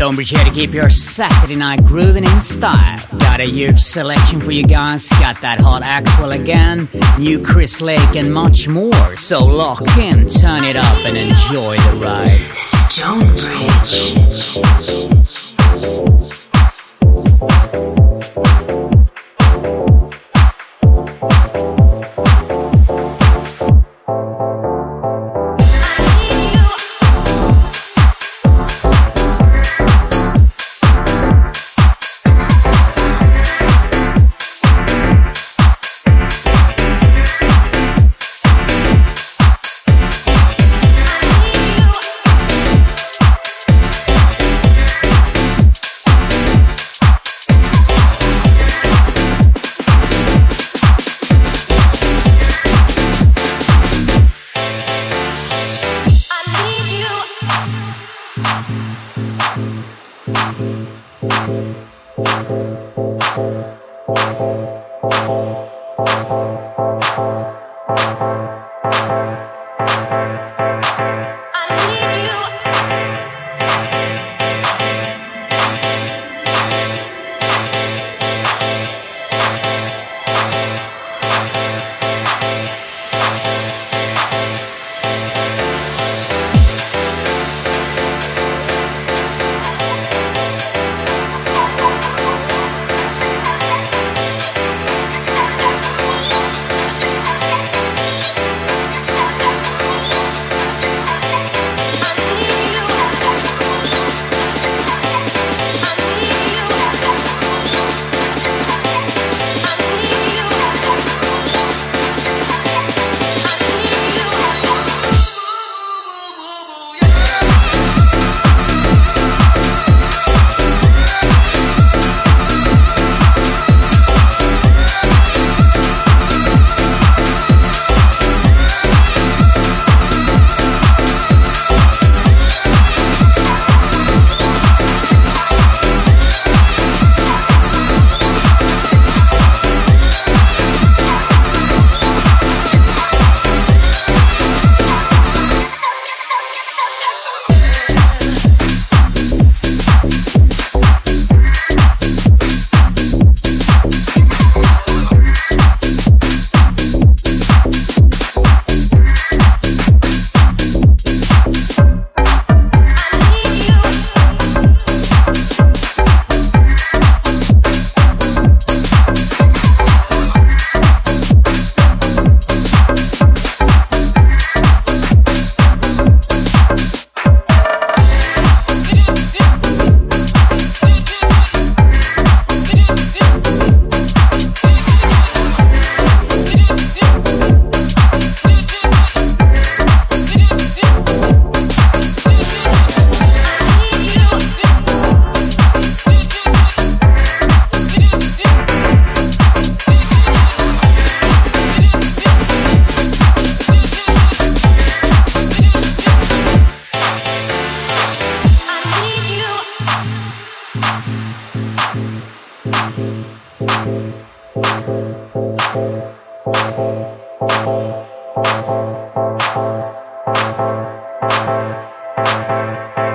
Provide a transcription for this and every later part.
Stonebridge here to keep your Saturday night grooving in style. Got a huge selection for you guys. Got that hot Axwell again, new Chris Lake, and much more. So lock in, turn it up, and enjoy the ride. Stonebridge. Thank you.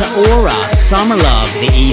Rita Summer Love, the E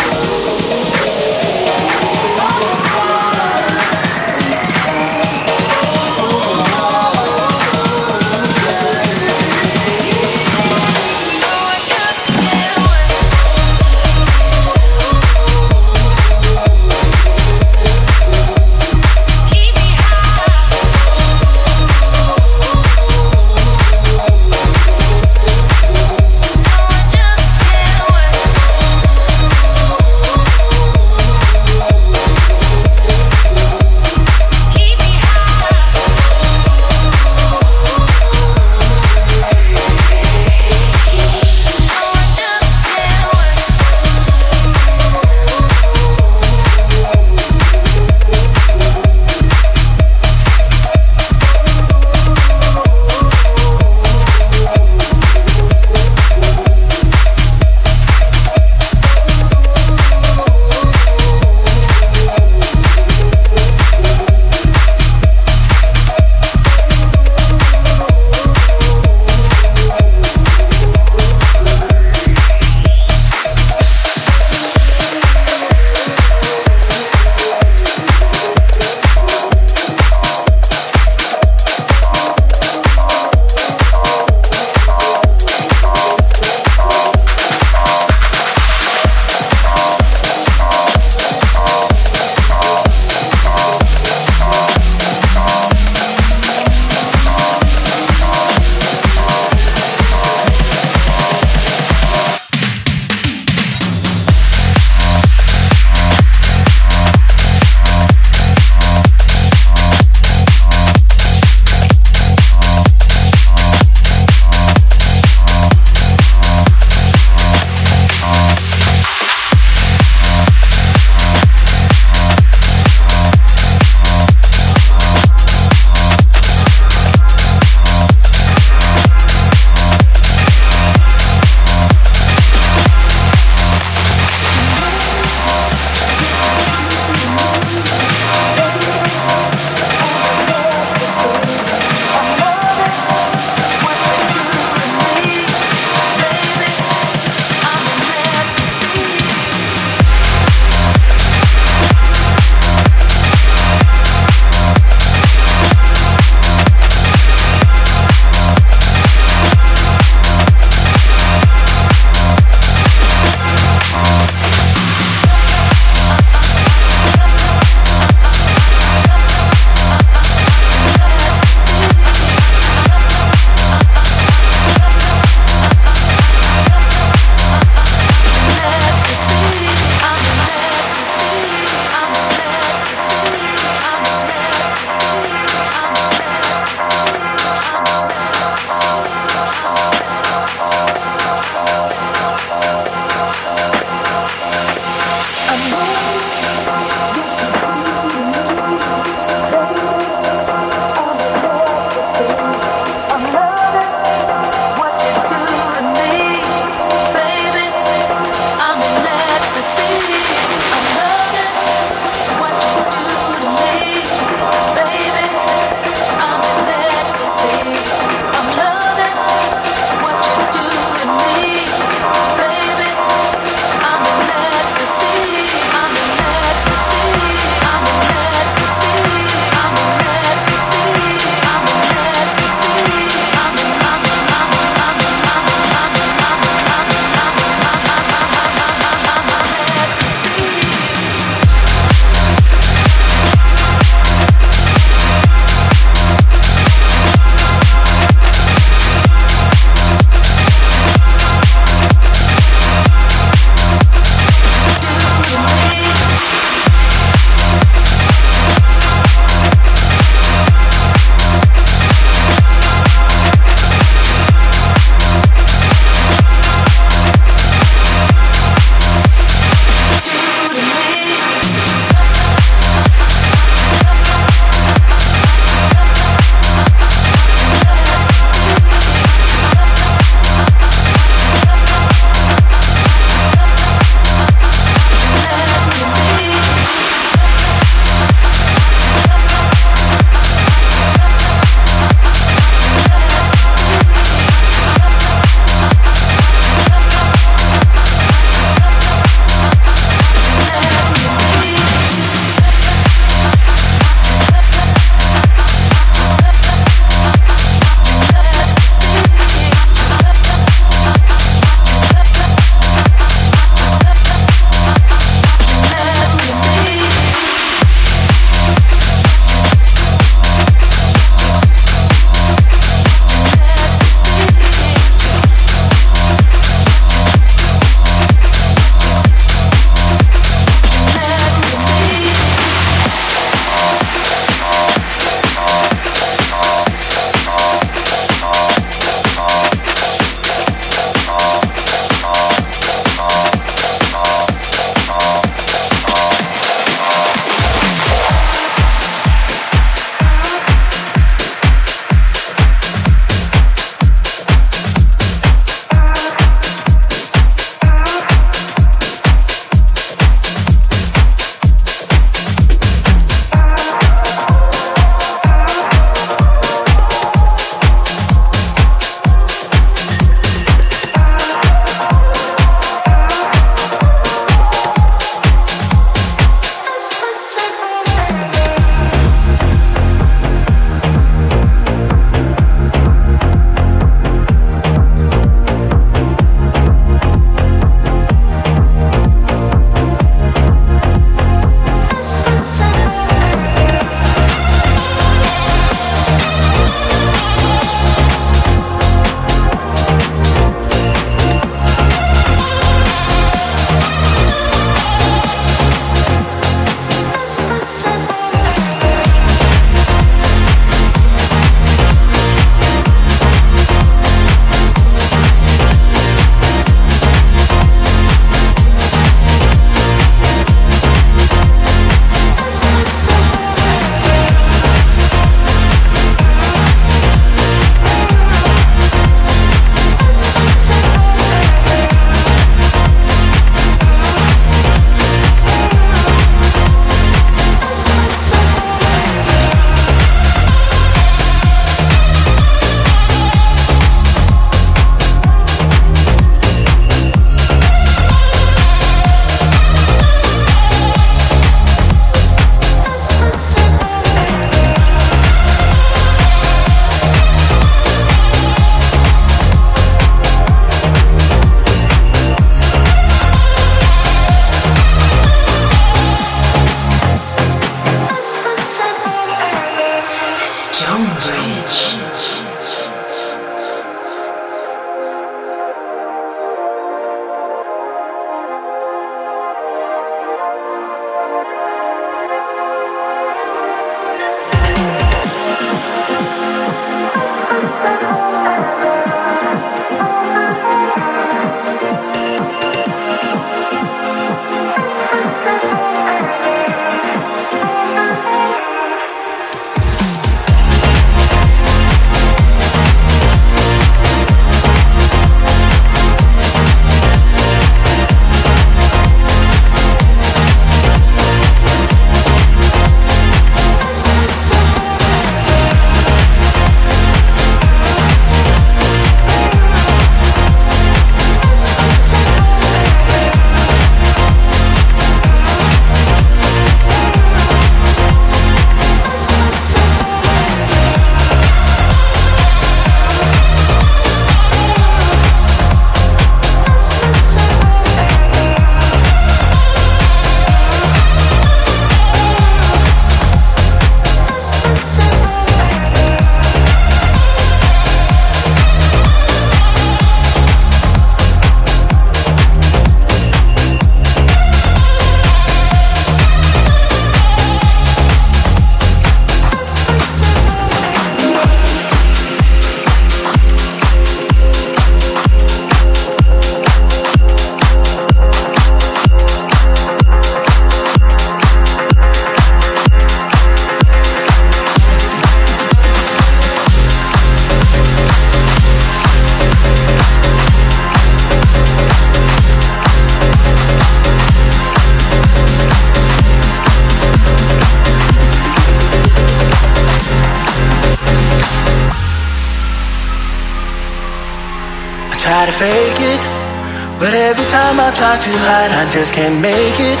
hide, I just can't make it.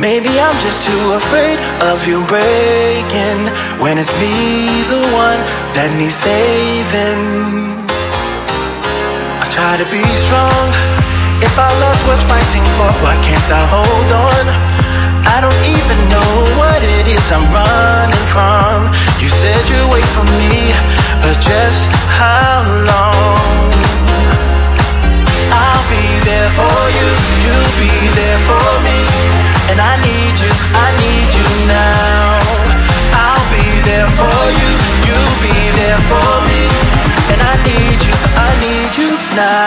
Maybe I'm just too afraid of you breaking when it's me, the one that needs saving. I try to be strong. If our love's worth fighting for, why can't I hold on? I don't even know what it is I'm running from. You said you'd wait for me, but just how long? There for you, you'll be there for me. And I need you, I need you now. I'll be there for you, you'll be there for me. And I need you, I need you now.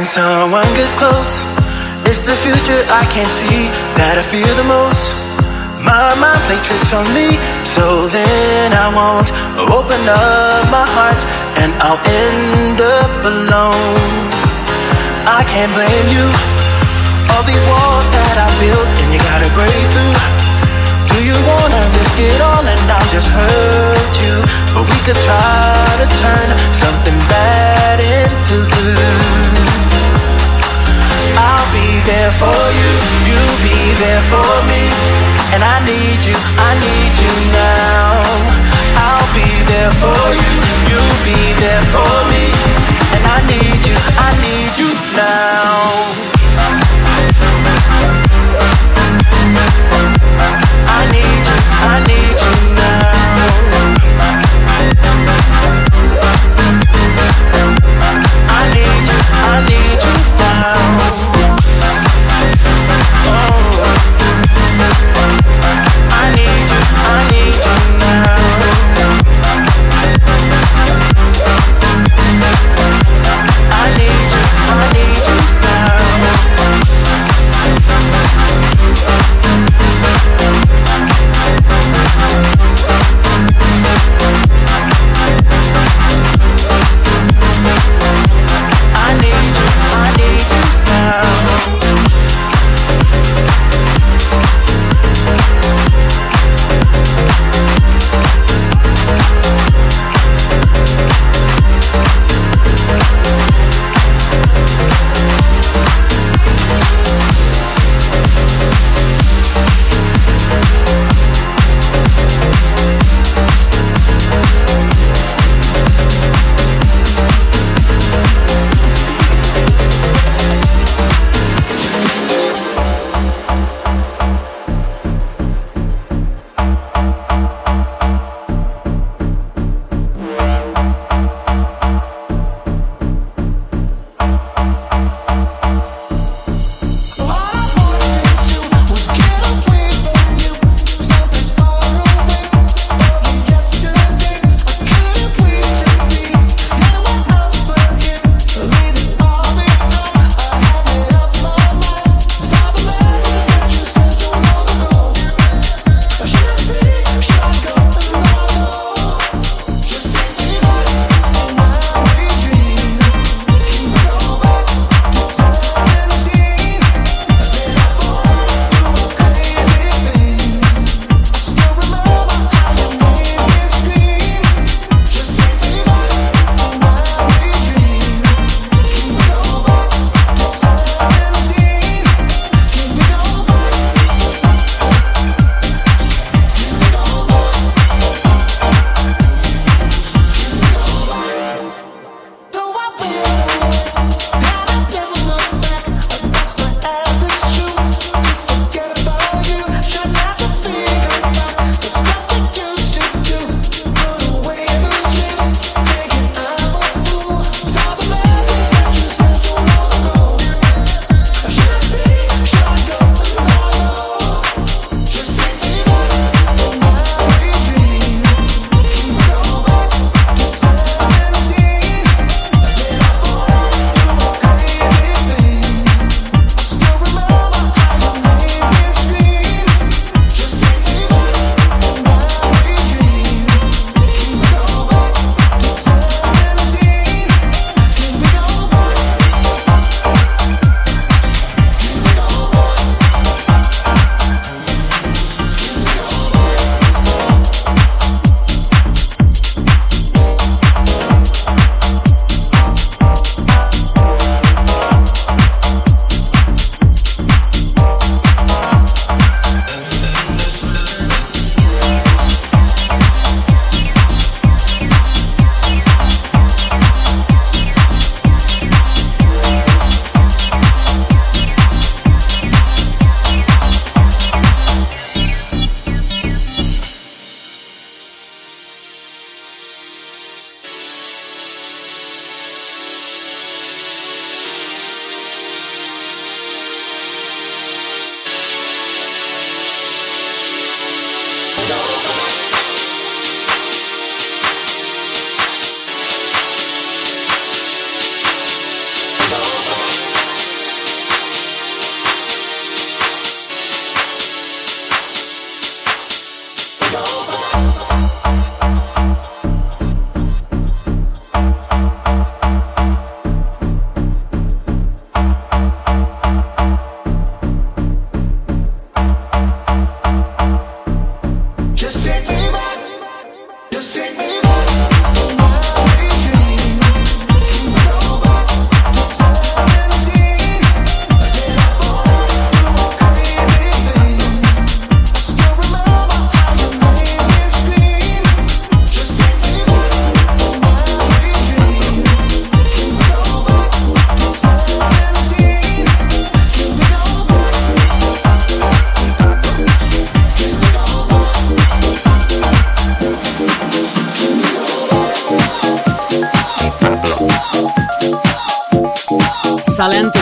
When someone gets close, it's the future I can't see that I fear the most. My mind play tricks on me, so then I won't open up my heart and I'll end up alone. I can't blame you. All these walls that I built and you gotta break through. Do you wanna risk it all and I'll just hurt you? But we could try to turn something bad into good. I'll be there for you, you'll be there for me. And I need you, I need you now. I'll be there for you, you'll be there for me. And I need you, I need you now. I need you now.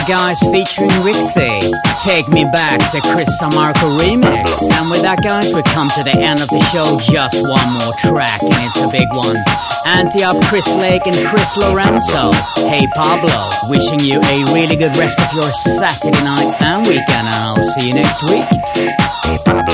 Guys featuring Rickysee. Take Me Back, the Chris Sammarco remix. And with that, guys, we come to the end of the show. Just one more track, and it's a big one. Anti up Chris Lake and Chris Lorenzo. Hey Pablo, wishing you a really good rest of your Saturday night and weekend, and I'll see you next week. Hey Pablo.